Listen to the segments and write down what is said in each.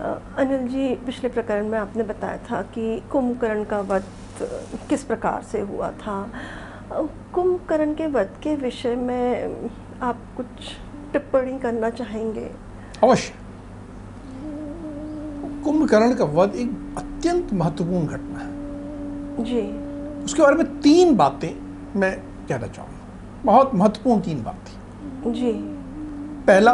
अनिल जी पिछले प्रकरण में आपने बताया था कि कुंभकर्ण का वध किस प्रकार से हुआ था। कुंभकर्ण के वध के विषय में आप कुछ टिप्पणी करना चाहेंगे? अवश्य। कुंभकर्ण का वध एक अत्यंत महत्वपूर्ण घटना है। जी। उसके बारे में तीन बातें मैं कहना चाहूँगा। बहुत महत्वपूर्ण तीन बातें जी। पहला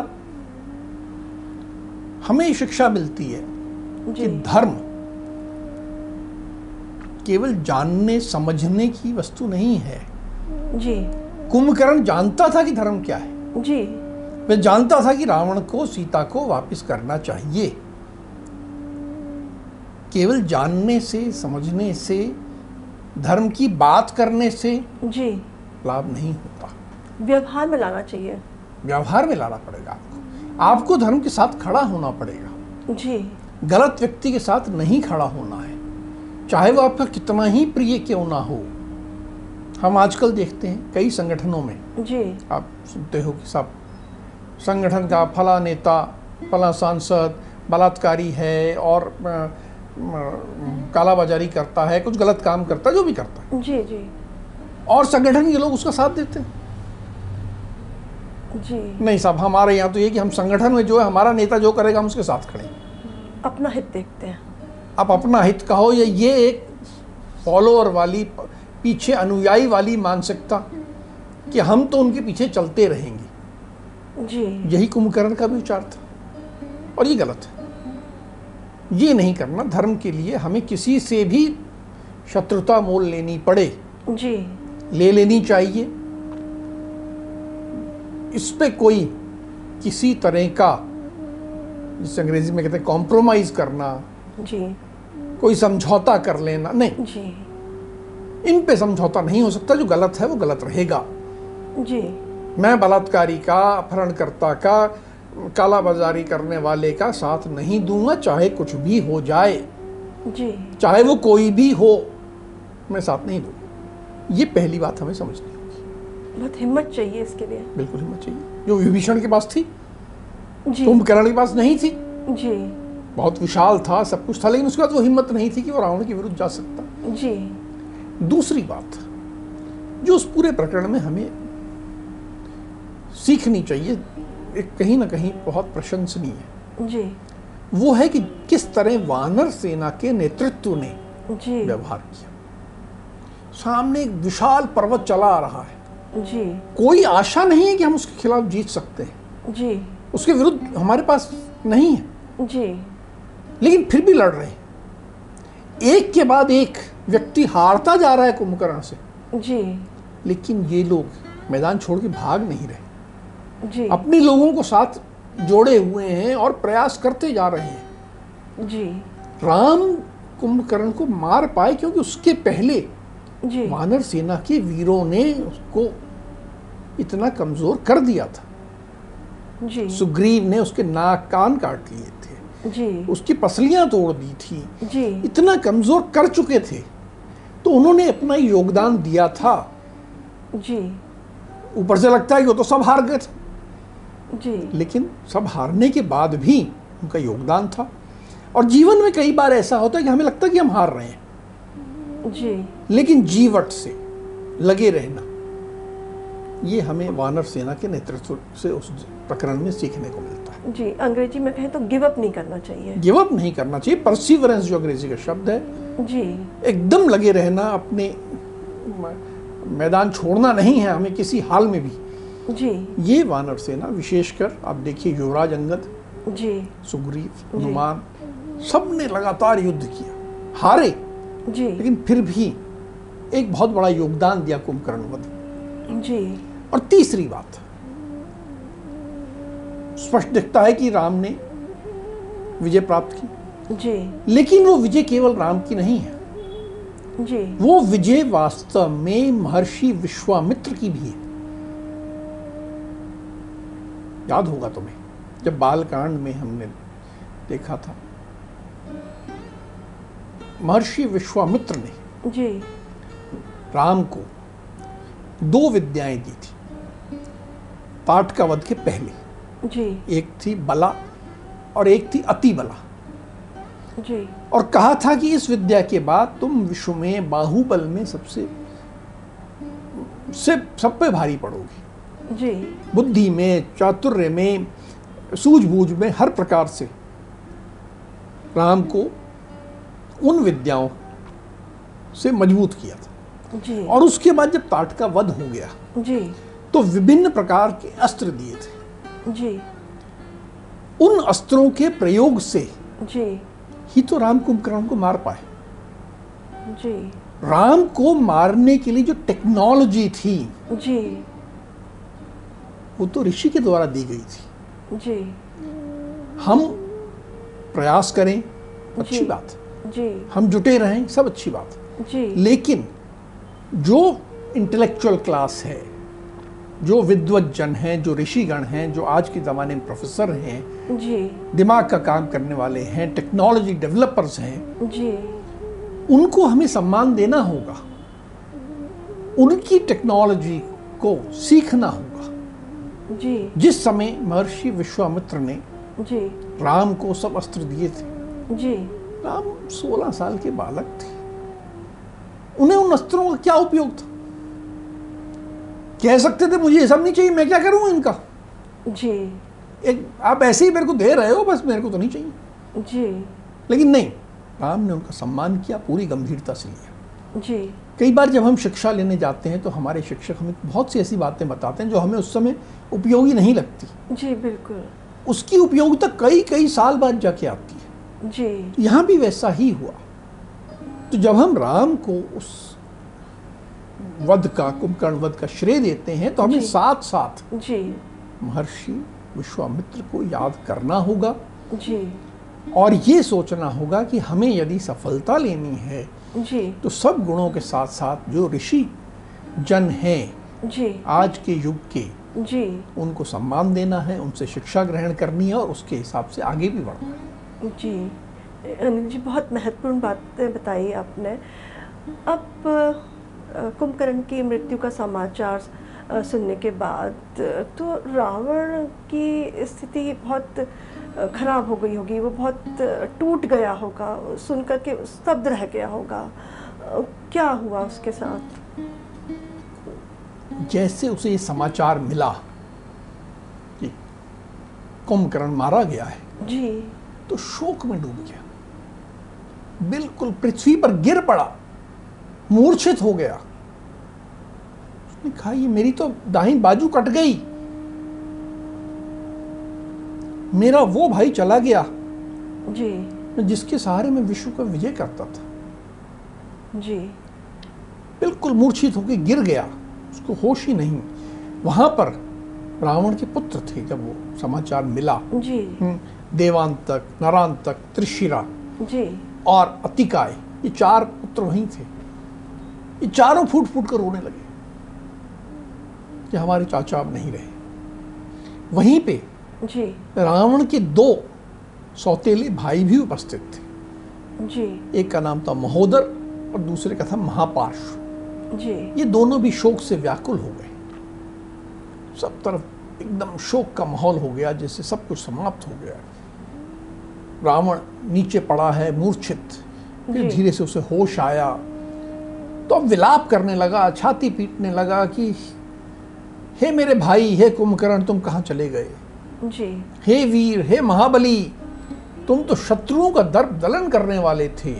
हमें शिक्षा मिलती है कि धर्म केवल जानने समझने की वस्तु नहीं है। जी। कुंभकर्ण जानता था कि धर्म क्या है। जी। वह जानता था कि रावण को सीता को वापस करना चाहिए। केवल जानने से समझने से धर्म की बात करने से जी। लाभ नहीं होता। व्यवहार में लाना चाहिए। व्यवहार में लाना पड़ेगा आपको। आपको धर्म के साथ खड़ा होना पड़ेगा। जी। गलत व्यक्ति के साथ नहीं खड़ा होना है। चाहे वो आपका कितना ही प्रिय क्यों ना हो। हम आजकल देखते हैं कई संगठनों में। जी। आप सुनते हो कि सब संगठन का फला नेता फला सांसद बलात्कारी है और कालाबाजारी करता है कुछ गलत काम करता है जो भी करता है। जी जी। और संगठन के लोग उसका साथ देते हैं। जी। नहीं साहब हमारे यहाँ तो ये कि हम संगठन में जो है हमारा नेता जो करेगा हम उसके साथ खड़े अपना हित देखते हैं। आप अपना हित कहो या ये एक फॉलोअर वाली पीछे अनुयायी वाली मानसिकता कि हम तो उनके पीछे चलते रहेंगे। जी। यही कुंभकर्ण का भी विचार था। और ये गलत है। ये नहीं करना धर्म के लिए हमें किसी से भी शत्रुता मोल लेनी पड़े। जी। ले लेनी चाहिए। इस पे कोई किसी तरह का जिसे अंग्रेज़ी में कहते हैं कॉम्प्रोमाइज करना जी। कोई समझौता कर लेना नहीं। जी। इन पे समझौता नहीं हो सकता जो गलत है वो गलत रहेगा। जी। मैं बलात्कारी का अपहरणकर्ता का काला बाजारी करने वाले का साथ नहीं दूँगा चाहे कुछ भी हो जाए। जी। चाहे वो कोई भी हो मैं साथ नहीं दूँगा। ये पहली बात हमें समझनी बहुत हिम्मत चाहिए इसके लिए। बिल्कुल हिम्मत चाहिए। जो विभीषण के पास थी जी। कुंभकर्ण के पास नहीं थी। जी। बहुत विशाल था सब कुछ था लेकिन उसके बाद वो हिम्मत नहीं थी कि वो रावण के विरुद्ध जा सकता। जी। दूसरी बात जो उस पूरे प्रकरण में हमें सीखनी चाहिए एक कहीं ना कहीं बहुत प्रशंसनीय है। जी। वो है कि किस तरह वानर सेना के नेतृत्व ने व्यवहार किया। सामने एक विशाल पर्वत चला आ रहा है। जी। कोई आशा नहीं है कि हम उसके खिलाफ जीत सकते हैं। जी। उसके विरुद्ध हमारे पास नहीं है। जी। लेकिन फिर भी लड़ रहे हैं। एक के बाद एक व्यक्ति हारता जा रहा है कुंभकर्ण से। जी। लेकिन ये लोग मैदान छोड़ के भाग नहीं रहे। जी। अपने लोगों को साथ जोड़े हुए हैं और प्रयास करते जा रहे हैं। जी। राम कुंभकर्ण को मार पाए क्योंकि उसके पहले वानर सेना के वीरों ने उसको इतना कमज़ोर कर दिया था। जी। सुग्रीव ने उसके नाक कान काट लिए थे। जी। उसकी पसलियाँ तोड़ दी थी। जी। इतना कमज़ोर कर चुके थे। तो उन्होंने अपना योगदान दिया था। जी। ऊपर से लगता है कि वो तो सब हार गए थे। जी। लेकिन सब हारने के बाद भी उनका योगदान था। और जीवन में कई बार ऐसा होता है कि हमें लगता है कि हम हार रहे हैं। जी। लेकिन जीवट से लगे रहना ये हमें वानर सेना के नेतृत्व से उस प्रकरण में सीखने को मिलता है। जी अंग्रेज़ी में कहें तो गिव अप नहीं करना चाहिए। गिव अप नहीं करना चाहिए। परसिवरेंस जो अंग्रेज़ी का शब्द है जी। एकदम लगे रहना अपने मैदान छोड़ना नहीं है हमें किसी हाल में भी। जी। ये वानर सेना विशेषकर आप देखिए युवराज अंगद जी। सुग्रीव। हनुमान सबने लगातार युद्ध किया। हारे। जी। लेकिन फिर भी एक बहुत बड़ा योगदान दिया कुंभकर्ण वध जी। और तीसरी बात स्पष्ट दिखता है कि राम ने विजय प्राप्त की। जी। लेकिन वो विजय केवल राम की नहीं है। जी। वो विजय वास्तव में महर्षि विश्वामित्र की भी है। याद होगा तुम्हें जब बालकांड में हमने देखा था। महर्षि विश्वामित्र ने जी। राम को दो विद्याएँ दी थी। पाठ का वध के पहले। जी। एक थी बला और एक थी अति बला। जी। और कहा था कि इस विद्या के बाद तुम विश्व में बाहुबल में सबसे से सब पे भारी पड़ोगी। जी। बुद्धि में चातुर्य में सूझबूझ में हर प्रकार से राम को उन विद्याओं से मज़बूत किया था। जी। और उसके बाद जब ताट का वध हो गया जी। तो विभिन्न प्रकार के अस्त्र दिए थे। जी। उन अस्त्रों के प्रयोग से जी। ही तो राम कुंभकर्ण को मार पाए। जी। राम को मारने के लिए जो टेक्नोलॉजी थी जी। वो तो ऋषि के द्वारा दी गई थी। जी। हम प्रयास करें अच्छी। बात जी। हम जुटे रहें सब अच्छी बात जी। लेकिन जो इंटेलेक्चुअल क्लास है जो विद्वत जन हैं जो ऋषिगण हैं जो आज के ज़माने में प्रोफेसर हैं जी। दिमाग का काम करने वाले हैं टेक्नोलॉजी डेवलपर्स हैं जी। उनको हमें सम्मान देना होगा। उनकी टेक्नोलॉजी को सीखना होगा। जी। जिस समय महर्षि विश्वामित्र ने जी। राम को सब अस्त्र दिए थे जी। राम 16 साल के बालक थे। उन्हें उन अस्त्रों का क्या उपयोग था? कह सकते थे मुझे ये सब नहीं चाहिए मैं क्या करूँ इनका? जी। एक आप ऐसे ही मेरे को दे रहे हो बस मेरे को तो नहीं चाहिए। जी। लेकिन नहीं राम ने उनका सम्मान किया पूरी गंभीरता से लिया। जी। कई बार जब हम शिक्षा लेने जाते हैं तो हमारे शिक्षक हमें बहुत सी ऐसी बातें बताते हैं जो हमें उस समय उपयोगी नहीं लगती। जी बिल्कुल। उसकी उपयोगिता कई कई साल बाद जाके आती है। जी। यहाँ भी वैसा ही हुआ। तो जब हम राम को उस वध का कुंभकर्ण वध का श्रेय देते हैं तो हमें साथ साथ जी। महर्षि विश्वामित्र को याद करना होगा। जी। और ये सोचना होगा कि हमें यदि सफलता लेनी है जी। तो सब गुणों के साथ साथ जो ऋषि जन हैं जी। आज के युग के जी। उनको सम्मान देना है उनसे शिक्षा ग्रहण करनी है और उसके हिसाब से आगे भी बढ़ना है। जी अनिल जी बहुत महत्वपूर्ण बातें बताई आपने। अब कुंभकर्ण की मृत्यु का समाचार सुनने के बाद तो रावण की स्थिति बहुत खराब हो गई होगी वो बहुत टूट गया होगा सुनकर के स्तब्ध रह गया होगा। क्या हुआ उसके साथ? जैसे उसे ये समाचार मिला कि कुंभकर्ण मारा गया है। जी। तो शोक में डूब गया। बिल्कुल पृथ्वी पर गिर पड़ा मूर्छित हो गया। उसने कहा ये मेरी तो दाहिनी बाजू कट गई। मेरा वो भाई चला गया जी। जिसके सहारे मैं विश्व का विजय करता था। जी। बिल्कुल मूर्छित होकर गिर गया। उसको होश ही नहीं। वहाँ पर रावण के पुत्र थे जब वो समाचार मिला। जी। हम्म, देवांतक नरांतक त्रिशिरा। जी। और अतिकाय ये चार पुत्र वहीं थे। ये चारों फूट फूट कर रोने लगे। कि हमारे चाचा अब नहीं रहे। वहीं पे जी। रावण के दो सौतेले भाई भी उपस्थित थे। जी। एक का नाम था महोदर और दूसरे का था महापार्श। जी। ये दोनों भी शोक से व्याकुल हो गए। सब तरफ़ एकदम शोक का माहौल हो गया जैसे सब कुछ समाप्त हो गया। रावण नीचे पड़ा है मूर्छित। फिर धीरे से उसे होश आया। तो अब विलाप करने लगा छाती पीटने लगा कि हे मेरे भाई हे कुंभकर्ण तुम कहाँ चले गए? जी। हे वीर हे महाबली तुम तो शत्रुओं का दर्प दलन करने वाले थे।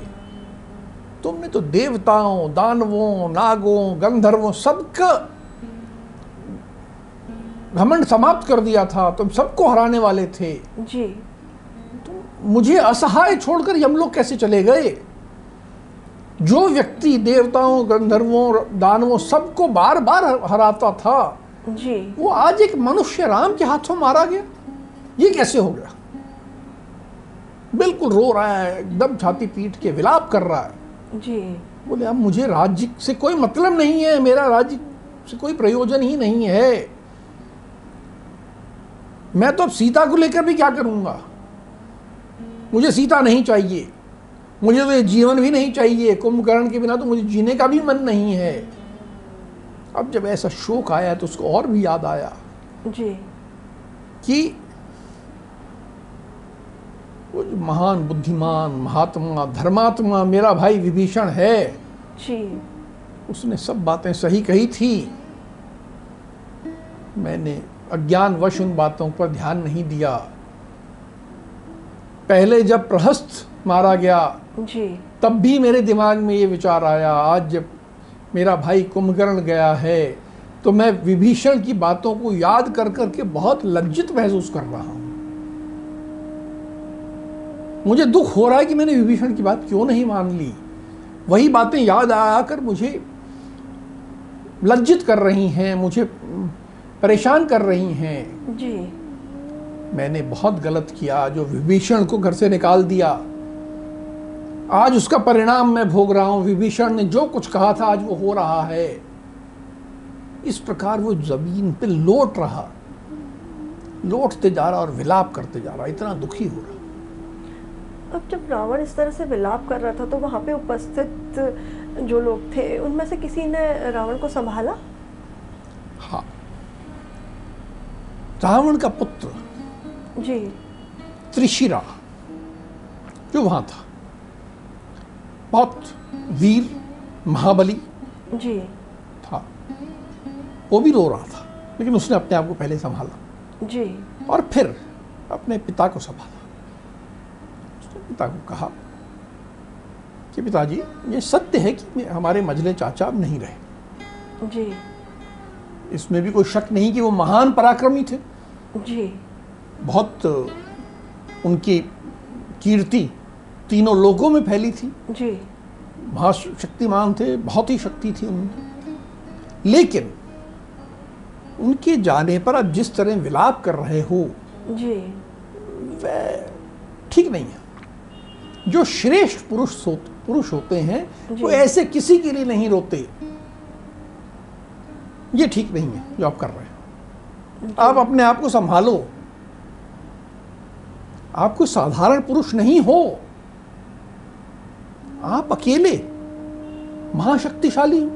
तुमने तो देवताओं दानवों नागों गंधर्वों सबका घमंड समाप्त कर दिया था। तुम सबको हराने वाले थे। जी। मुझे असहाय छोड़कर यम लोग कैसे चले गए? जो व्यक्ति देवताओं गंधर्वों दानवों सबको बार बार हराता था जी। वो आज एक मनुष्य राम के हाथों मारा गया। ये कैसे हो गया? बिल्कुल रो रहा है एकदम छाती पीट के विलाप कर रहा है। जी। बोले अब मुझे राज्य से कोई मतलब नहीं है मेरा राज्य से कोई प्रयोजन ही नहीं है। मैं तो अब सीता को लेकर भी क्या करूँगा? मुझे सीता नहीं चाहिए। मुझे तो ये जीवन भी नहीं चाहिए। कुंभकर्ण के बिना तो मुझे जीने का भी मन नहीं है। अब जब ऐसा शोक आया तो उसको और भी याद आया जी। कि वो जो महान बुद्धिमान महात्मा धर्मात्मा मेरा भाई विभीषण है जी। उसने सब बातें सही कही थी। मैंने अज्ञानवश उन बातों पर ध्यान नहीं दिया। पहले जब प्रहस्त मारा गया जी। तब भी मेरे दिमाग में ये विचार आया आज जब मेरा भाई कुंभकर्ण गया है तो मैं विभीषण की बातों को याद कर करके बहुत लज्जित महसूस कर रहा हूँ। मुझे दुख हो रहा है कि मैंने विभीषण की बात क्यों नहीं मान ली। वही बातें याद आकर मुझे लज्जित कर रही हैं मुझे परेशान कर रही हैं। जी। मैंने बहुत गलत किया जो विभीषण को घर से निकाल दिया। आज उसका परिणाम मैं भोग रहा हूँ। विभीषण ने जो कुछ कहा था आज वो हो रहा है। इस प्रकार वो ज़मीन पे लौट रहा। लौटते जा रहा और विलाप करते जा रहा। इतना दुखी हो रहा। अब जब रावण इस तरह से विलाप कर रहा था तो वहाँ पे उपस्थित जो लोग थे उनमें से किसी ने रावण को संभाला? हाँ। रावण का पुत्र जी। त्रिशिरा जो वहाँ था बहुत वीर महाबली जी। था। वो भी रो रहा था लेकिन उसने अपने आप को पहले संभाला। जी। और फिर अपने पिता को संभाला। उसने पिता को कहा कि पिताजी ये सत्य है कि हमारे मजले चाचा अब नहीं रहे। जी। इसमें भी कोई शक नहीं कि वो महान पराक्रमी थे। जी। बहुत उनकी कीर्ति तीनों लोगों में फैली थी। जी। महाशक्तिमान थे बहुत ही शक्ति थी उनमें। लेकिन उनके जाने पर आप जिस तरह विलाप कर रहे हो जी। वह ठीक नहीं है। जो श्रेष्ठ पुरुष हो, पुरुष होते हैं वो ऐसे किसी के लिए नहीं रोते। ये ठीक नहीं है जो आप कर रहे हैं। आप अपने आप को संभालो। आप कोई साधारण पुरुष नहीं हो। आप अकेले महाशक्तिशाली हो।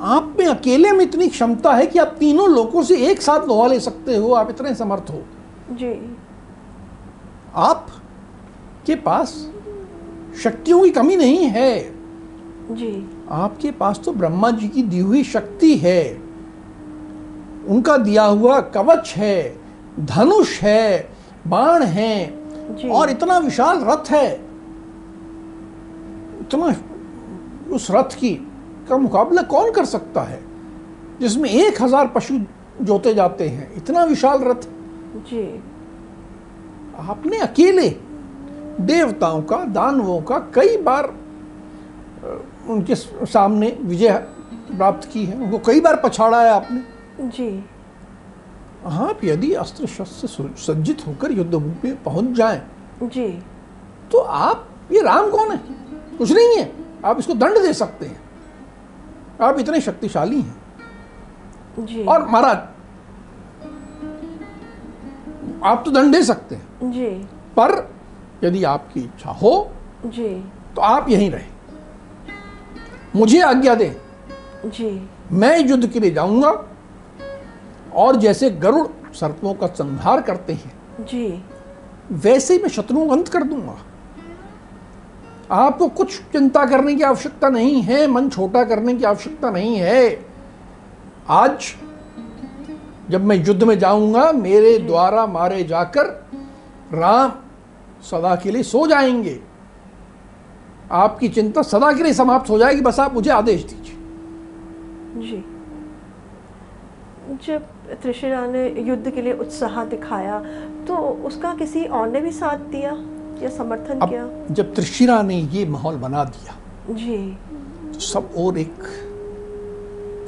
आप में अकेले में इतनी क्षमता है कि आप तीनों लोगों से एक साथ लोहा ले सकते हो आप इतने समर्थ हो। जी। आप के पास शक्तियों की कमी नहीं है। जी। आपके पास तो ब्रह्मा जी की दी हुई शक्ति है। उनका दिया हुआ कवच है धनुष है बाण है और इतना विशाल रथ है इतना उस रथ की का मुकाबला कौन कर सकता है? जिसमें एक हज़ार पशु जोते जाते हैं इतना विशाल रथ। जी। आपने अकेले देवताओं का दानवों का कई बार उनके सामने विजय प्राप्त की है उनको कई बार पछाड़ा है आपने? जी। आप यदि अस्त्र शस्त्र सज्जित होकर युद्ध भूमि पे पहुँच जाए जी। तो आप ये राम कौन है? कुछ नहीं है। आप इसको दंड दे सकते हैं। आप इतने शक्तिशाली हैं। जी। और महाराज आप तो दंड दे सकते हैं। जी। पर यदि आपकी इच्छा हो जी। तो आप यहीं रहे। मुझे आज्ञा दें। जी। मैं युद्ध के लिए जाऊँगा। और जैसे गरुड़ सर्पों का संहार करते हैं जी। वैसे ही मैं शत्रुओं को अंत कर दूँगा। आपको कुछ चिंता करने की आवश्यकता नहीं है मन छोटा करने की आवश्यकता नहीं है। आज जब मैं युद्ध में जाऊँगा मेरे द्वारा मारे जाकर राम सदा के लिए सो जाएँगे। आपकी चिंता सदा के लिए समाप्त हो जाएगी बस आप मुझे आदेश दीजिए। जी। जब त्रिशिरा ने युद्ध के लिए उत्साह दिखाया। तो उसका किसी और ने भी साथ दिया या समर्थन किया? जब त्रिशिरा ने ये माहौल बना दिया जी। तो सब और एक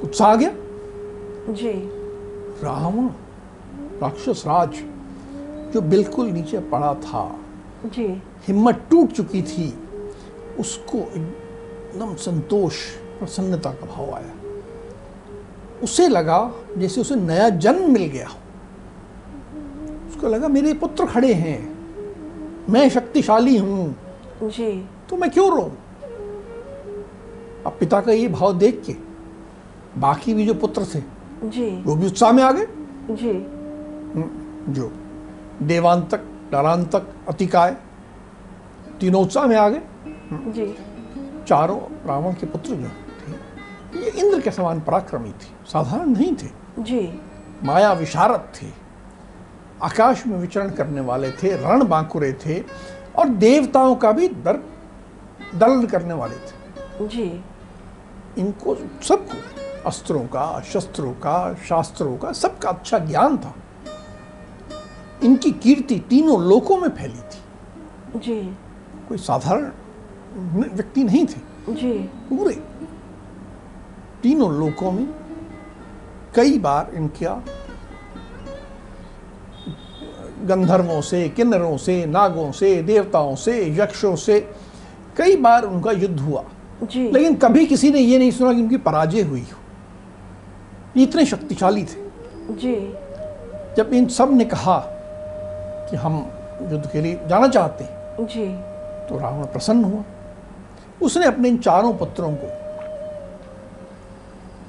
उत्साह गया। जी। रावण राक्षस राज जो बिल्कुल नीचे पड़ा था जी। हिम्मत टूट चुकी थी उसको एकदम संतोष प्रसन्नता का भाव आया। उसे लगा जैसे उसे नया जन्म मिल गया। उसको लगा मेरे पुत्र खड़े हैं मैं शक्तिशाली हूँ। जी। तो मैं क्यों रो अब पिता का ये भाव देख के बाकी भी जो पुत्र थे जी। वो भी उत्साह में आ गए। जी। जो देवांतक डरांतक अतिकाय तीनों उत्साह में आ गए। जी। चारों रावण के पुत्र जो ये इंद्र के समान पराक्रमी थे साधारण नहीं थे। जी। माया विशारद थे आकाश में विचरण करने वाले थे रण बांकुरे थे और देवताओं का भी दर दलन करने वाले थे। जी। इनको सबको अस्त्रों का शस्त्रों का शास्त्रों का सबका अच्छा ज्ञान था। इनकी कीर्ति तीनों लोकों में फैली थी। जी। कोई साधारण व्यक्ति नहीं थे। जी। पूरे तीनों लोकों में कई बार इनका गंधर्वों से किन्नरों से नागों से देवताओं से यक्षों से कई बार उनका युद्ध हुआ। जी। लेकिन कभी किसी ने ये नहीं सुना कि उनकी पराजय हुई हो। इतने शक्तिशाली थे। जी। जब इन सबने कहा कि हम युद्ध के लिए जाना चाहते हैं जी। तो रावण प्रसन्न हुआ। उसने अपने इन चारों पुत्रों को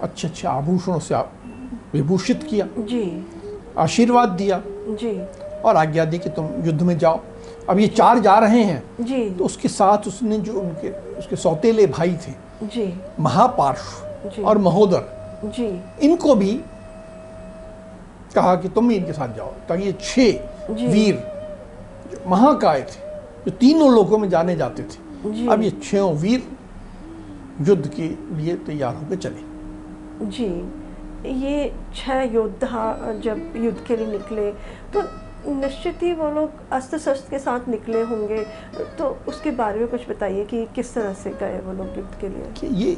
अच्छे अच्छे आभूषणों से विभूषित किया। जी। आशीर्वाद दिया। जी। और आज्ञा दी कि तुम युद्ध में जाओ। अब ये चार जा रहे हैं। जी। तो उसके साथ उसने जो उनके उसके सौतेले भाई थे जी। महापार्श्व और महोदर जी। इनको भी कहा कि तुम भी इनके साथ जाओ। ताकि ये छह वीर महाकाय थे जो तीनों लोगों में जाने जाते थे अब ये छह वीर युद्ध के लिए तैयार होकर चले। जी ये छह योद्धा जब युद्ध के लिए निकले तो निश्चित ही वो लोग अस्त्र शस्त्र के साथ निकले होंगे। तो उसके बारे में कुछ बताइए कि किस तरह से गए वो लोग युद्ध के लिए? कि ये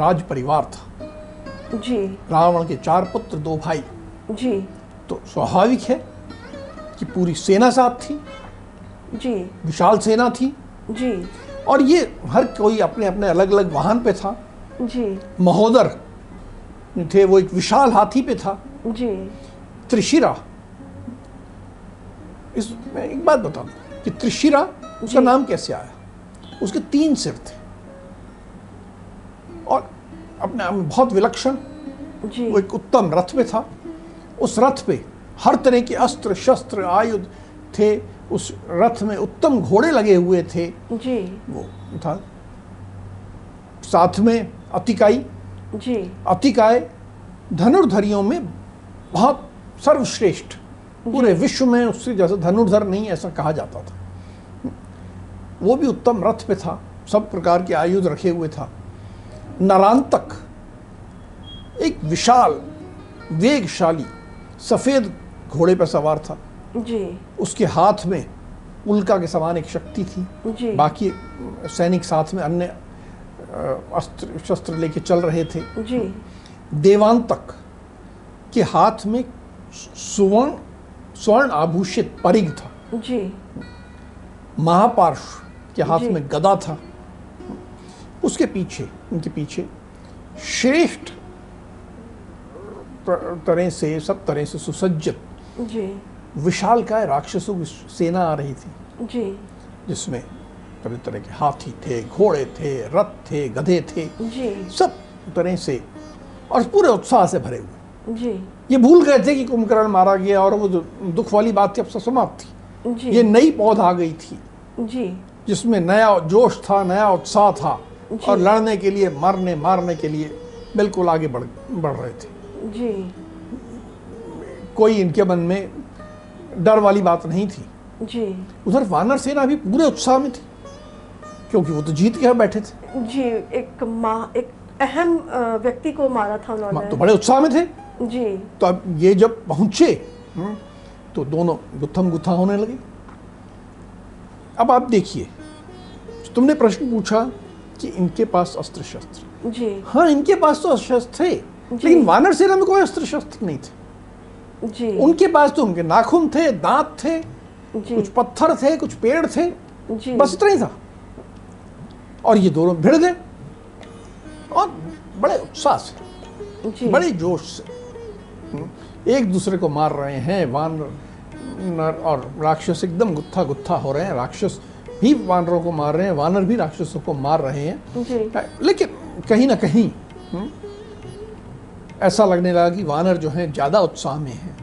राज परिवार था। जी। रावण के चार पुत्र दो भाई। जी। तो स्वाभाविक है कि पूरी सेना साथ थी। जी। विशाल सेना थी। जी। और ये हर कोई अपने अपने अलग अलग वाहन पे था। जी। महोदर थे वो एक विशाल हाथी पे था। जी। त्रिशिरा। इसमें एक बात बता दूँ कि त्रिशिरा उसका नाम कैसे आया? उसके तीन सिर थे। और अपने आप में बहुत विलक्षण। जी। वो एक उत्तम रथ पे था। उस रथ पे हर तरह के अस्त्र शस्त्र आयुध थे। उस रथ में उत्तम घोड़े लगे हुए थे। जी। वो था। साथ में अतिकाई। जी। अतिकाय धनुर्धरियों में बहुत सर्वश्रेष्ठ। पूरे विश्व में उससे जैसे धनुर्धर नहीं ऐसा कहा जाता था। वो भी उत्तम रथ पे था सब प्रकार के आयुध रखे हुए था। नरांतक एक विशाल वेगशाली सफ़ेद घोड़े पर सवार था। जी। उसके हाथ में उल्का के समान एक शक्ति थी। जी। बाकी सैनिक साथ में अन्य अस्त्र शस्त्र लेके चल रहे थे। जी। देवांतक के हाथ में सुवर्ण स्वर्ण आभूषित परिग था। जी। महापार्श्व के हाथ में गदा था। उसके पीछे उनके पीछे श्रेष्ठ तरह से सब तरह से सुसज्जित विशाल का राक्षसों की सेना आ रही थी। जी। जिसमें तरह तरह के हाथी थे घोड़े थे रथ थे गधे थे। जी। सब तरह से और पूरे उत्साह से भरे हुए। जी। ये भूल गए थे कि कुंभकर्ण मारा गया और वो जो दुख वाली बात थी अब सब समाप्त थी। जी। ये नई पौध आ गई थी। जी। जिसमें नया जोश था नया उत्साह था और लड़ने के लिए मरने मारने के लिए बिल्कुल आगे बढ़ बढ़ रहे थे। जी। कोई इनके मन में डर वाली बात नहीं थी। जी। उधर वानर सेना भी पूरे उत्साह में थी। क्योंकि वो तो जीत के बैठे थे। जी एक माँ एक अहम व्यक्ति को मारा था उन्होंने। तो बड़े उत्साह में थे। जी। तो अब ये जब पहुँचे हम्म, तो दोनों गुत्थम गुत्था होने लगे। अब आप देखिए तुमने प्रश्न पूछा कि इनके पास अस्त्र शस्त्र जी। हाँ इनके पास तो अस्त्र शस्त्र थे लेकिन वानर सेना में कोई अस्त्र शस्त्र नहीं थे। जी। उनके पास तो उनके नाखून थे दांत थे जी। कुछ पत्थर थे कुछ पेड़ थे जी। बस इतना ही था। और ये दोनों भिड़ गए। और बड़े उत्साह से बड़े जोश से हम्म, एक दूसरे को मार रहे हैं वानर नर और राक्षस एकदम गुत्था गुत्था हो रहे हैं। राक्षस भी वानरों को मार रहे हैं वानर भी राक्षसों को मार रहे हैं। लेकिन कहीं ना कहीं हम्म, ऐसा लगने लगा कि वानर जो हैं ज़्यादा उत्साह में हैं।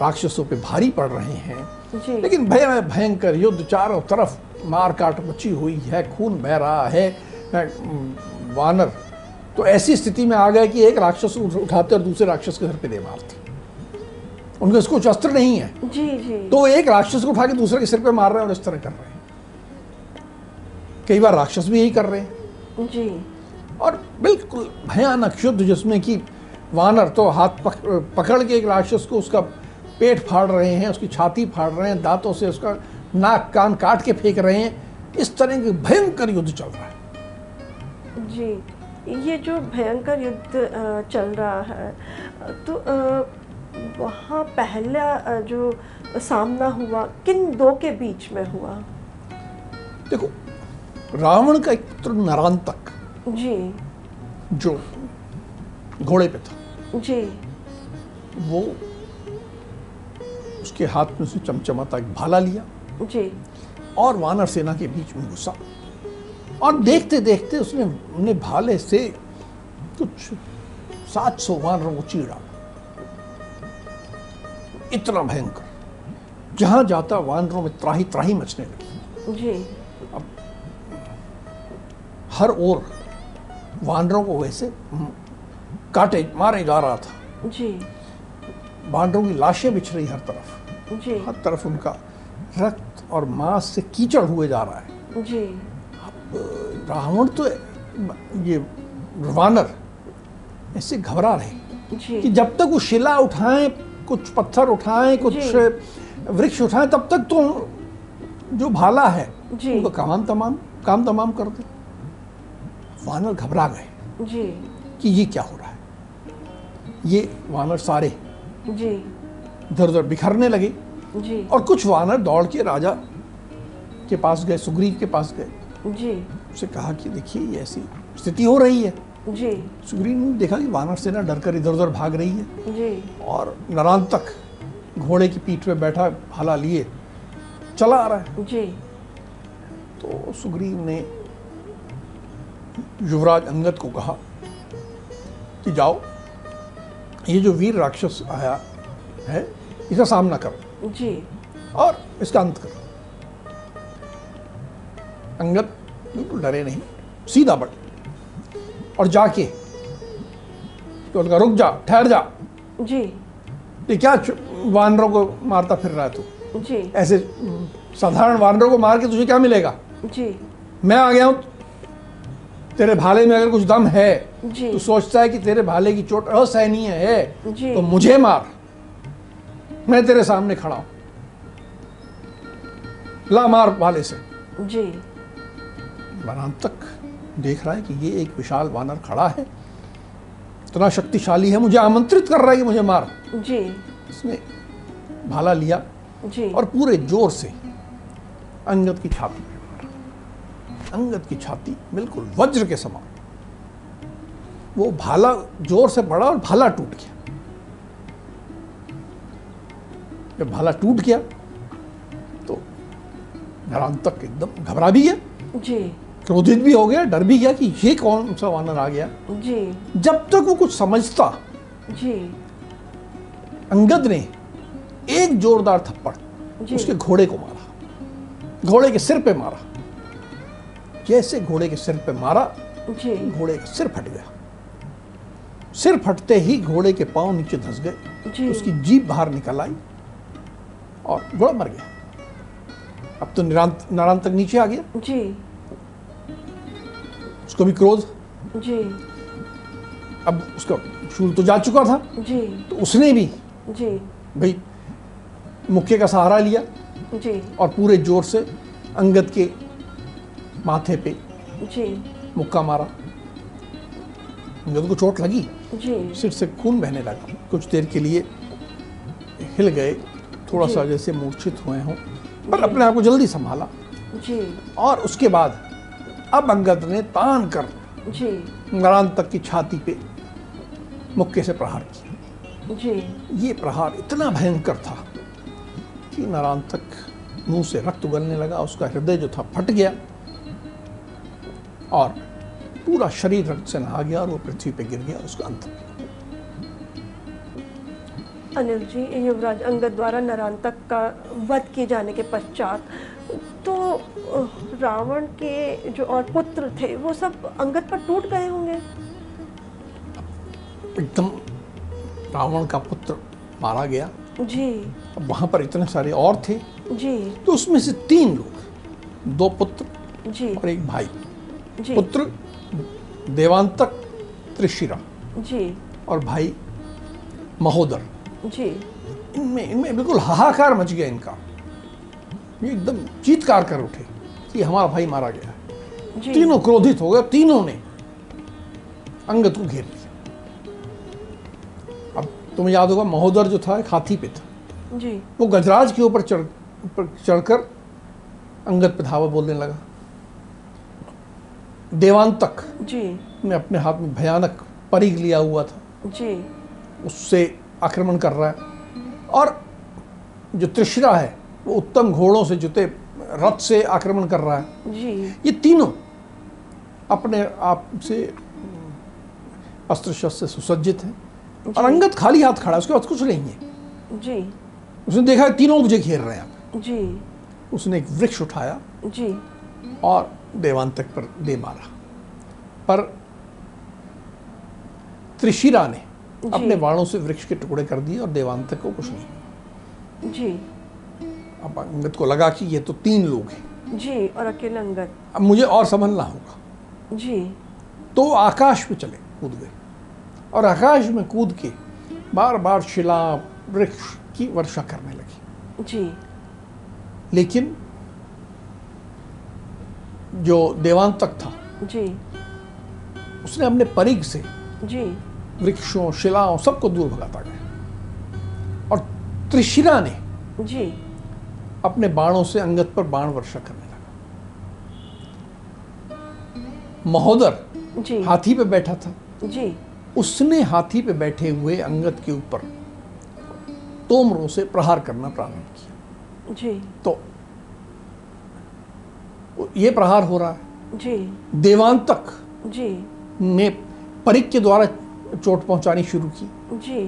राक्षसों पे भारी पड़ रहे हैं। लेकिन भय भयंकर युद्ध चारों तरफ़ मार काट मची हुई है खून बह रहा है वानर। तो ऐसी स्थिति में आ गए कि एक राक्षस उठाते और दूसरे राक्षस के सर पे दे मारते। उनके इसको कुछ अस्त्र नहीं है। जी जी। तो एक राक्षस को उठा के दूसरे के सिर पे मार रहे हैं और इस तरह कर रहे हैं। कई बार राक्षस भी यही कर रहे हैं। जी। और बिल्कुल भयानक युद्ध जिसमें कि वानर तो हाथ पक, पकड़ के एक राक्षस को उसका पेट फाड़ रहे हैं उसकी छाती फाड़ रहे हैं दांतों से उसका नाक कान काट के फेंक रहे हैं। इस तरह के भयंकर युद्ध चल रहा है। जी ये जो भयंकर युद्ध चल रहा है तो वहाँ पहला जो सामना हुआ किन दो के बीच में हुआ? देखो रावण का एक पुत्र नरांतक जी। जो घोड़े पे था जी। वो उसके हाथ में से चमचमाता एक भाला लिया। जी। और वानर सेना के बीच में घुसा। और देखते देखते उसने उन्हें भाले से कुछ सात सौ वानरों को चीर। डाला इतना भयंकर। जहाँ जाता वानरों में त्राही त्राही मचने लगी। जी। अब हर ओर वानरों को वैसे काटे मारे जा रहा था। जी। वानरों की लाशें बिछ रही हर तरफ़। जी। हर तरफ़ उनका रक्त और मांस से कीचड़ हुए जा रहा है। जी। रावण तो ये वानर ऐसे घबरा रहे कि जब तक वो शिला उठाएँ कुछ पत्थर उठाएँ कुछ वृक्ष उठाएँ तब तक तो जो भाला है जी। उनका काम तमाम काम तमाम कर दे। वानर घबरा गए जी। कि ये क्या हो रहा है? ये वानर सारे जी। इधर उधर बिखरने लगे। जी। और कुछ वानर दौड़ के राजा के पास गए सुग्रीव के पास गए। जी। उससे कहा कि देखिए ये ऐसी स्थिति हो रही है। जी। सुग्रीव ने देखा कि वानर सेना डरकर इधर उधर भाग रही है। जी। और नरांत तक घोड़े की पीठ पे बैठा भाला लिए चला आ रहा है। जी। तो सुग्रीव ने युवराज अंगद को कहा कि जाओ ये जो वीर राक्षस आया है इसका सामना करो। जी। और इसका अंत करो। अंगद बिल्कुल डरे नहीं सीधा बढ़। और जाके तो उनका रुक जा ठहर जा। जी। ये क्या वानरों को मारता फिर रहा है तू? जी। ऐसे साधारण वानरों को मार के तुझे क्या मिलेगा? जी। मैं आ गया हूँ तेरे भाले में अगर कुछ दम है तो सोचता है कि तेरे भाले की चोट असहनीय है तो मुझे मार। मैं तेरे सामने खड़ा हूँ। ला मार भाले से। जी। वनांत तक देख रहा है कि ये एक विशाल वानर खड़ा है। इतना शक्तिशाली है मुझे आमंत्रित कर रहा है कि मुझे मार। जी। इसने भाला लिया जी। और पूरे ज़ोर से अंगद की छाती पे मारा अंगद की छाती बिल्कुल वज्र के समान। वो भाला ज़ोर से पड़ा और भाला टूट गया। जब भाला टूट गया तो नरांत तक एकदम घबरा भी गया। जी। क्रोधित भी हो गया डर भी गया कि ये कौन सा वानर आ गया। जी। जब तक वो कुछ समझता जी। अंगद ने एक जोरदार थप्पड़ उसके घोड़े को मारा। घोड़े के सिर पे मारा। जैसे घोड़े के सिर पे मारा जी। घोड़े का सिर फट गया। सिर फटते ही घोड़े के पाँव नीचे धंस गए। उसकी जीभ बाहर निकल आई और घोड़ा मर गया। अब तो निरांत नारायण तक नीचे आ गया। जी। उसको भी क्रोध। जी। अब उसका शूल तो जा चुका था। जी। तो उसने भी जी। भाई मुक्के का सहारा लिया जी। और पूरे ज़ोर से अंगद के माथे पे जी। मुक्का मारा। अंगद को चोट लगी। जी। सिर से खून बहने लगा। कुछ देर के लिए हिल गए। थोड़ा सा जैसे मूर्छित हुए हों। पर अपने आप को जल्दी संभाला। जी। और उसके बाद अब अंगद ने तान कर जी। नारायण तक की छाती पे मुक्के से प्रहार किया। जी। ये प्रहार इतना भयंकर था कि नारायण तक मुँह से रक्त उगलने लगा। उसका हृदय जो था फट गया। और पूरा शरीर रक्त से नहा गया और वो पृथ्वी पे गिर गया उसका अंत हो गया। अनिल जी युवराज अंगद द्वारा नरांतक का वध किए जाने के पश्चात तो रावण के जो और पुत्र थे वो सब अंगद पर टूट गए होंगे? एकदम रावण का पुत्र मारा गया। जी। वहाँ पर इतने सारे और थे जी। तो उसमें से तीन लोग दो पुत्र जी। और एक भाई। पुत्र देवांतक त्रिशिरा जी। और भाई महोदर। जी। इनमें इनमें बिल्कुल हाहाकार मच गया इनका। ये एकदम चीतकार कर उठे कि हमारा भाई मारा गया है। तीनों क्रोधित हो गए तीनों ने अंगद को घेर लिया। अब तुम्हें याद होगा महोदर जो था एक हाथी पे था। जी। वो गजराज के ऊपर चढ़ ऊपर चढ़कर अंगद पे धावा बोलने लगा। देवांतक जी। ने अपने हाथ में भयानक परिग लिया हुआ था। जी। उससे आक्रमण कर रहा है। और जो त्रिशिरा है वो उत्तम घोड़ों से जुते रथ से आक्रमण कर रहा है। जी। ये तीनों अपने आप से अस्त्र शस्त्र से सुसज्जित हैं। और जी। अंगद खाली हाथ खड़ा है उसके पास कुछ नहीं है। जी। उसने देखा तीनों मुझे घेर रहे हैं। जी। उसने एक वृक्ष उठाया जी। और देवांतक पर दे मारा। पर त्रिशिरा ने अपने बाणों से वृक्ष के टुकड़े कर दिए और देवांतक को कुछ नहीं। जी। अब अंगद को लगा कि ये तो तीन लोग हैं। जी और अकेले अंगद। अब मुझे और संभलना होगा। जी। तो आकाश पे चले कूद गए। और आकाश में कूद के बार बार शिला वृक्ष की वर्षा करने लगी। जी। लेकिन जो देवांतक था जी। उसने अपने परिग से जी। वृक्षों शिलाओं सबको दूर भगाता गया। और त्रिशिरा ने जी। अपने बाणों से अंगद पर बाण वर्षा करने लगा। महोदर जी। हाथी पे बैठा था। जी। उसने हाथी पे बैठे हुए अंगत के ऊपर तोमरों से प्रहार करना प्रारंभ किया। जी। तो ये प्रहार हो रहा है। जी। देवांतक जी। ने परिक के द्वारा चोट पहुंचानी शुरू की। जी।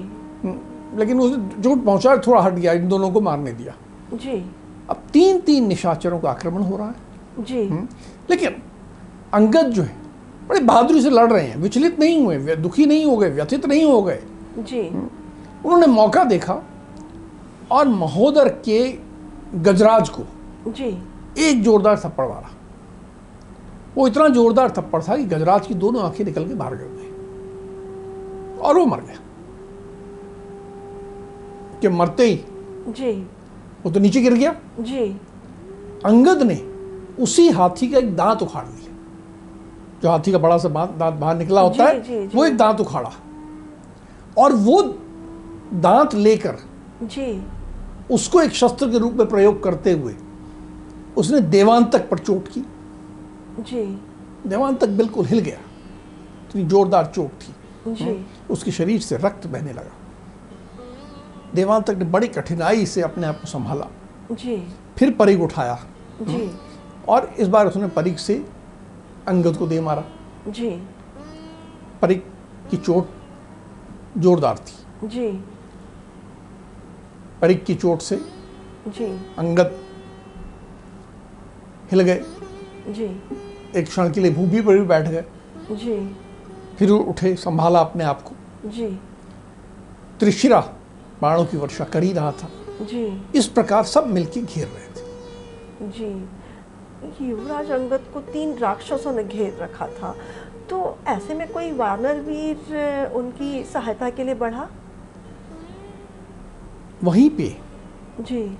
लेकिन उसने चोट पहुँचा थोड़ा हट गया इन दोनों को मारने दिया। जी। अब तीन तीन निशाचरों का आक्रमण हो रहा है। जी। लेकिन अंगद जो है बड़े बहादुरी से लड़ रहे हैं विचलित नहीं हुए दुखी नहीं हो गए व्यथित नहीं हो गए। जी। उन्होंने मौका देखा और महोदर के गजराज को जी। एक जोरदार थप्पड़ मारा। वो इतना जोरदार थप्पड़ था कि गजराज की दोनों आँखें निकल के बाहर गिर गई। और वो मर गया। कि मरते ही जी। वो तो नीचे गिर गया। जी। अंगद ने उसी हाथी का एक दांत उखाड़ लिया। जो हाथी का बड़ा सा दांत बाहर निकला होता जी, है जी, जी। वो एक दांत उखाड़ा। और वो दांत लेकर जी। उसको एक शस्त्र के रूप में प्रयोग करते हुए उसने देवांतक पर चोट की। जी। देवांतक बिल्कुल हिल गया। इतनी जोरदार चोट थी। जी। उसके शरीर से रक्त बहने लगा। देवांतक ने बड़ी कठिनाई से अपने आप को संभाला। जी। फिर परिग उठाया। जी। और इस बार उसने परिग से अंगद को दे मारा। जी। परिग की चोट जोरदार थी। जी। परिग की चोट से जी। अंगद हिल गए। जी। एक क्षण के लिए भूमि पर भी बैठ गए। जी। फिर उठे संभाला अपने आप को। जी। त्रिशिरा बाणों की वर्षा कर ही रहा था। जी। इस प्रकार सब मिलके घेर रहे थे। जी। युवराज अंगद को तीन राक्षसों ने घेर रखा था। तो ऐसे में कोई वानर वीर उनकी सहायता के लिए बढ़ा? वहीं पे जी।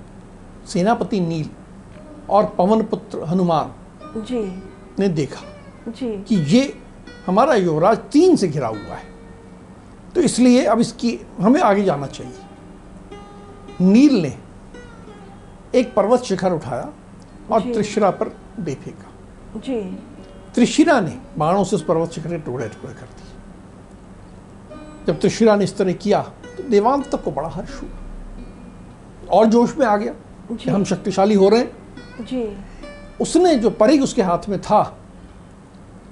सेनापति नील और पवन पुत्र हनुमान जी। ने देखा जी। कि ये हमारा युवराज तीन से घिरा हुआ है। तो इसलिए अब इसकी हमें आगे जाना चाहिए। नील ने एक पर्वत शिखर उठाया और त्रिशिरा पर दे फेंका जी। त्रिशिरा ने बाणों से उस पर्वत शिखर के टुकड़े टुकड़े कर दिए। जब त्रिशिरा ने इस तरह किया तो देवांतक को बड़ा हर्ष हुआ। और जोश में आ गया कि हम शक्तिशाली हो रहे हैं। जी। उसने जो परिग उसके हाथ में था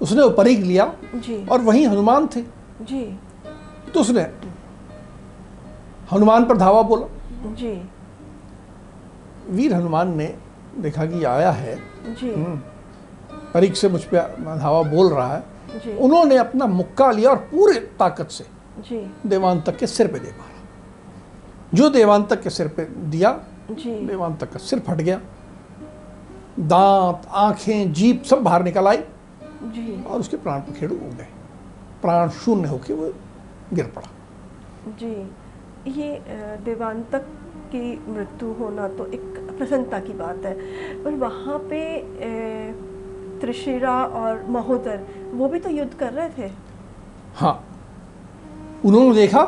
उसने वो परिग लिया जी। और वहीं हनुमान थे। जी। तो उसने हनुमान पर धावा बोला। जी। वीर हनुमान ने देखा कि आया है। जी। परिग से मुझ पर धावा बोल रहा है। जी। उन्होंने अपना मुक्का लिया और पूरे ताकत से जी। देवांतक के सिर पे दे मारा। जो देवान तक के सिर पे दिया जी। देवांतक का सिर फट गया। दांत आँखें जीप सब बाहर निकल आई जी। और उसके प्राण पखेड़ू उड़ गए। प्राण शून्य होके वो गिर पड़ा। जी। ये देवांतक की मृत्यु होना तो एक प्रसन्नता की बात है पर वहाँ पे त्रिशिरा और महोदर वो भी तो युद्ध कर रहे थे? हाँ। उन्होंने देखा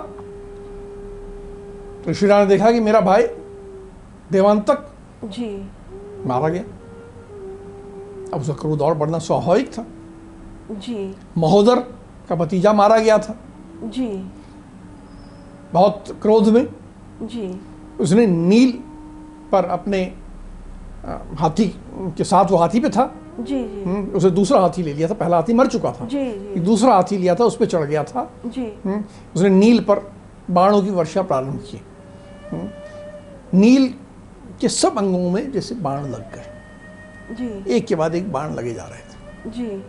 त्रिशिरा ने देखा कि मेरा भाई देवांतक जी। मारा गया। अब उसका क्रोध और बढ़ना स्वाभाविक था। जी। महोदर का भतीजा मारा गया था। जी। बहुत क्रोध में। जी। उसने नील पर अपने हाथी के साथ वो हाथी पे था। जी जी। हम्म, उसे दूसरा हाथी ले लिया था। पहला हाथी मर चुका था। जी जी। दूसरा हाथी लिया था उस पर चढ़ गया था। जी। हम्म, उसने नील पर बाणों की वर्षा प्रारंभ की। हम्म, नील के सब अंगों में जैसे बाण लग गए। जी। एक के बाद एक बाण लगे जा रहे थे। जी।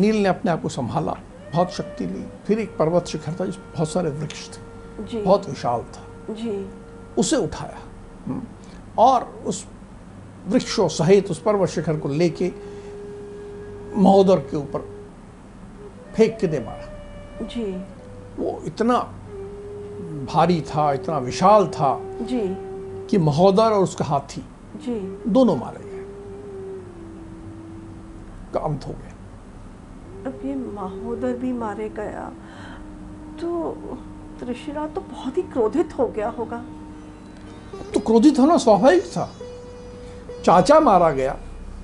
नील ने अपने आप को संभाला बहुत शक्ति ली। फिर एक पर्वत शिखर था जिसमें बहुत सारे वृक्ष थे। जी। बहुत विशाल था। जी। उसे उठाया। हम्म, और उस वृक्षों सहित उस पर्वत शिखर को लेके महोदर के ऊपर फेंक के दे मारा। जी। वो इतना भारी था इतना विशाल था जी। कि महोदर और उसका हाथी जी। दोनों मारे। का अंत हो गया। अब ये महोदर भी मारे गया तो त्रिशिरा तो बहुत ही क्रोधित हो गया होगा। तो क्रोधित होना स्वाभाविक था। चाचा मारा गया।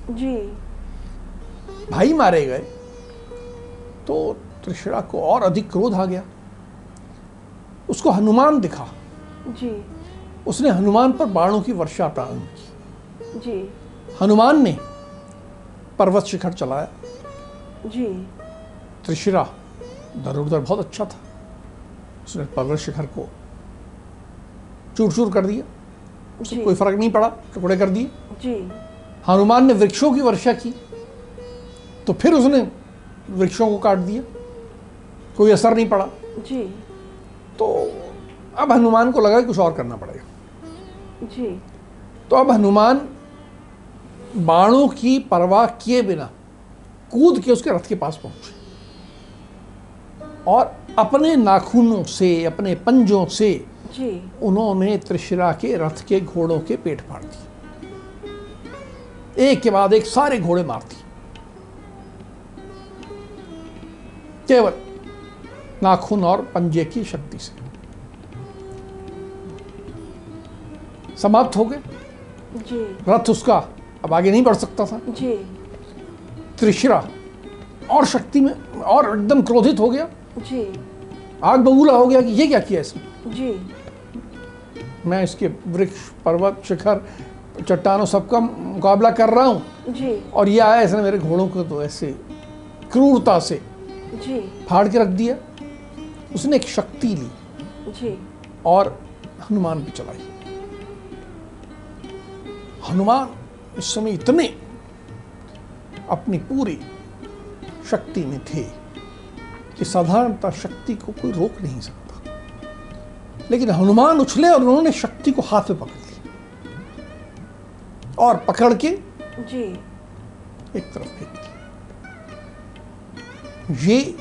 जी। भाई मारे गए तो त्रिशिरा को और अधिक क्रोध आ गया। उसको हनुमान दिखा। जी। उसने हनुमान पर बाणों की वर्षा प्रारंभ की। जी। हनुमान ने पर्वत शिखर चलाया जी। त्रिशिरा धनुर्धर बहुत अच्छा था। उसने पर्वत शिखर को चूर चूर कर दिया। जी। कोई फ़र्क नहीं पड़ा टुकड़े कर दिए। जी। हनुमान ने वृक्षों की वर्षा की तो फिर उसने वृक्षों को काट दिया। कोई असर नहीं पड़ा। जी। तो अब हनुमान को लगा कि कुछ और करना पड़ेगा। जी। तो अब हनुमान बाणों की परवाह किए बिना कूद के उसके रथ के पास पहुँचे। और अपने नाखूनों से अपने पंजों से जी। उन्होंने त्रिशिरा के रथ के घोड़ों के पेट फाड़ दिए। एक के बाद एक सारे घोड़े मार दिए। केवल नाखून और पंजे की शक्ति से। समाप्त हो गए। रथ उसका अब आगे नहीं बढ़ सकता था। जी। त्रिशिरा और शक्ति में और एकदम क्रोधित हो गया। जी। आग बबूला हो गया कि ये क्या किया इसने? जी। मैं इसके वृक्ष पर्वत शिखर चट्टानों सबका मुकाबला कर रहा हूँ। और ये आया इसने मेरे घोड़ों को तो ऐसे क्रूरता से जी। फाड़ के रख दिया। उसने एक शक्ति ली जी। और हनुमान पे चलाई। हनुमान इस समय इतने अपनी पूरी शक्ति में थे कि साधारणतः शक्ति को कोई रोक नहीं सकता। लेकिन हनुमान उछले और उन्होंने शक्ति को हाथ में पकड़ लिया। और पकड़ के जी। एक तरफ़ फेंक दिया। ये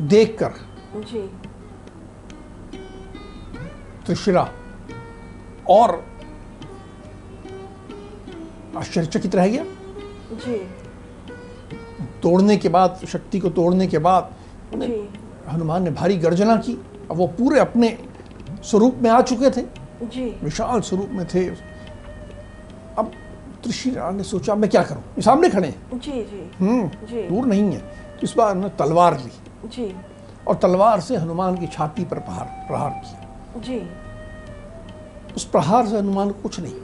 देखकर जी। त्रिशिरा और आश्चर्यचकित रह गया। जी। तोड़ने के बाद शक्ति को तोड़ने के बाद हनुमान ने भारी गर्जना की। अब वो पूरे अपने स्वरूप में आ चुके थे। जी। विशाल स्वरूप में थे। अब त्रिशिरा ने सोचा मैं क्या करूँ? ये सामने खड़े हैं। जी जी। हम्म दूर नहीं है। इस बार उन्होंने तलवार ली। जी। और तलवार से हनुमान की छाती पर प्रहार प्रहार किया। जी। उस प्रहार से हनुमान को कुछ नहीं।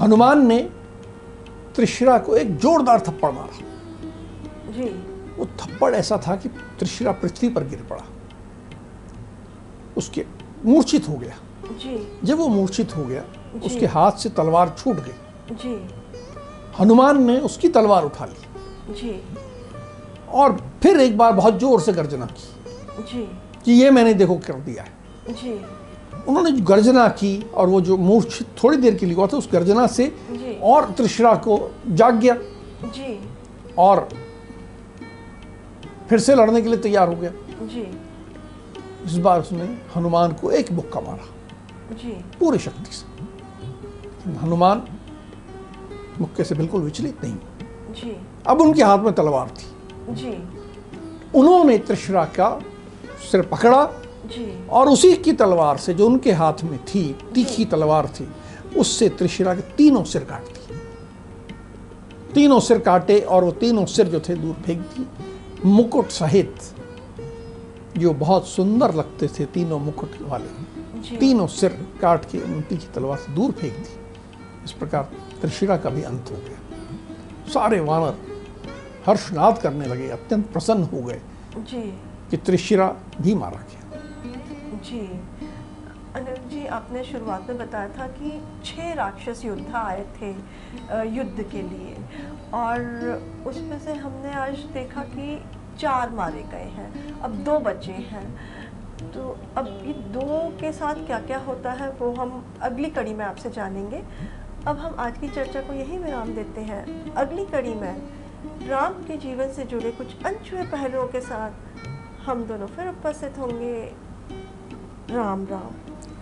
हनुमान ने त्रिशिरा को एक जोरदार थप्पड़ मारा। जी। वो थप्पड़ ऐसा था कि त्रिशिरा पृथ्वी पर गिर पड़ा। उसके मूर्छित हो गया। जी। जब वो मूर्छित हो गया। उसके हाथ से तलवार छूट गई। जी। हनुमान ने उसकी तलवार उठा ली। जी। और फिर एक बार बहुत ज़ोर से गर्जना की जी। कि ये मैंने देखो कर दिया है। जी। उन्होंने जो गर्जना की और वो जो मूर्छित थोड़ी देर के लिए हुआ था उस गर्जना से। और त्रिशरा को जाग गया। जी। और फिर से लड़ने के लिए तैयार हो गया। जी। इस बार उसने हनुमान को एक मुक्का मारा। जी। पूरी शक्ति से। हनुमान मुक्के से बिल्कुल विचलित नहीं। जी। अब उनके हाथ में तलवार थी। जी। उन्होंने त्रिशिरा का सिर पकड़ा और उसी की तलवार से जो उनके हाथ में थी तीखी तलवार थी उससे त्रिशिरा के तीनों सिर काट दिए तीनों सिर काटे और वो तीनों सिर जो थे दूर फेंक दिए। मुकुट सहित जो बहुत सुंदर लगते थे तीनों मुकुट वाले तीनों सिर काट के उनकी की तलवार से दूर फेंक दी इस प्रकार त्रिशिरा का भी अंत हो गया। सारे वानर हर्षनाद करने लगे अत्यंत प्रसन्न हो गए जी। कि त्रिशिरा भी मारा गया। जी अनिल जी, आपने शुरुआत में बताया था कि छह राक्षस योद्धा आए थे युद्ध के लिए। और उसमें से हमने आज देखा कि चार मारे गए हैं। अब दो बचे हैं। तो अब ये दो के साथ क्या क्या होता है, वो हम अगली कड़ी में आपसे जानेंगे। अब हम आज की चर्चा को यही विराम देते हैं। अगली कड़ी में राम के जीवन से जुड़े कुछ अनछुए पहलुओं के साथ हम दोनों फिर उपस्थित होंगे। राम राम।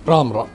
राम राम।